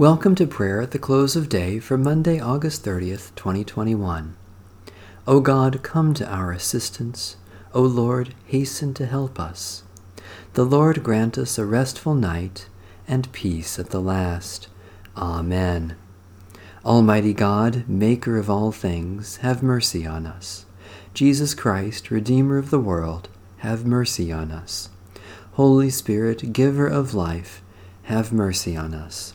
Welcome to prayer at the close of day for Monday, August 30th, 2021. O God, come to our assistance. O Lord, hasten to help us. The Lord grant us a restful night and peace at the last. Amen. Almighty God, Maker of all things, have mercy on us. Jesus Christ, Redeemer of the world, have mercy on us. Holy Spirit, Giver of life, have mercy on us.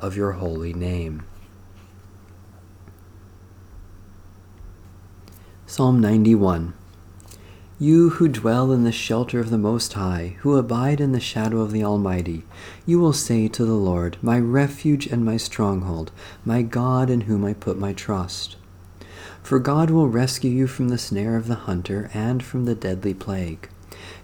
of your holy name. Psalm 91 You who dwell in the shelter of the Most High, who abide in the shadow of the Almighty, you will say to the Lord, My refuge and my stronghold, my God in whom I put my trust. For God will rescue you from the snare of the hunter and from the deadly plague.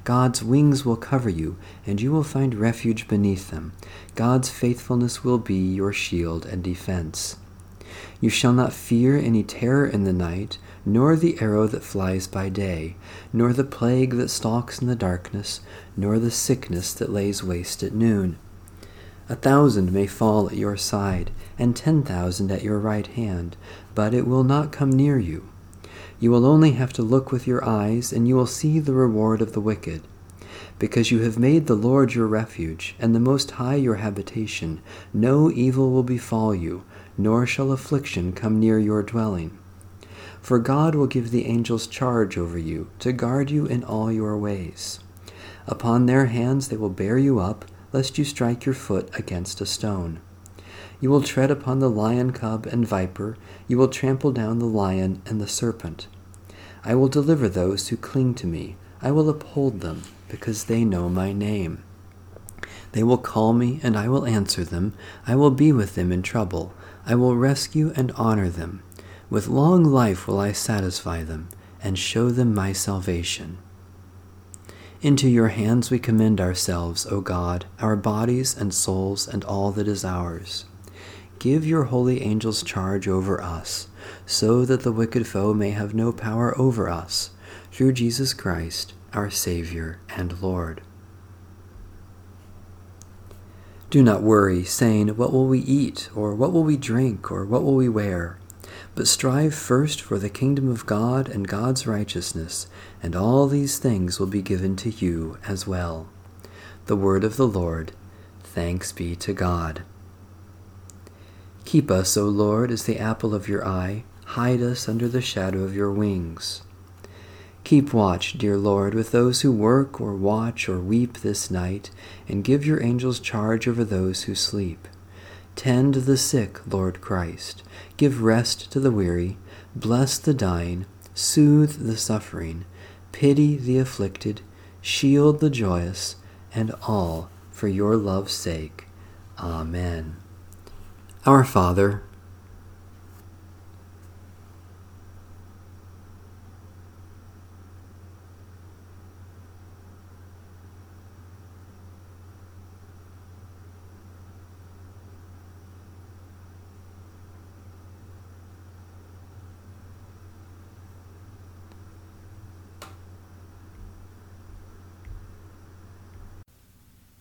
God's wings will cover you, and you will find refuge beneath them. God's faithfulness will be your shield and defense. You shall not fear any terror in the night, nor the arrow that flies by day, nor the plague that stalks in the darkness, nor the sickness that lays waste at noon. A thousand may fall at your side, and ten thousand at your right hand, but it will not come near you. You will only have to look with your eyes, and you will see the reward of the wicked. Because you have made the Lord your refuge, and the Most High your habitation, no evil will befall you, nor shall affliction come near your dwelling. For God will give the angels charge over you, to guard you in all your ways. Upon their hands they will bear you up, lest you strike your foot against a stone. You will tread upon the lion cub and viper, you will trample down the lion and the serpent. I will deliver those who cling to me. I will uphold them, because they know my name. They will call me, and I will answer them. I will be with them in trouble. I will rescue and honor them. With long life will I satisfy them, and show them my salvation. Into your hands we commend ourselves, O God, our bodies and souls and all that is ours. Give your holy angels charge over us, so that the wicked foe may have no power over us, through Jesus Christ, our Savior and Lord. Do not worry, saying, What will we eat, or what will we drink, or what will we wear? But strive first for the kingdom of God and God's righteousness, and all these things will be given to you as well. The word of the Lord. Thanks be to God. Keep us, O Lord, as the apple of your eye. Hide us under the shadow of your wings. Keep watch, dear Lord, with those who work or watch or weep this night, and give your angels charge over those who sleep. Tend the sick, Lord Christ. Give rest to the weary. Bless the dying. Soothe the suffering. Pity the afflicted. Shield the joyous. And all for your love's sake. Amen. Our Father,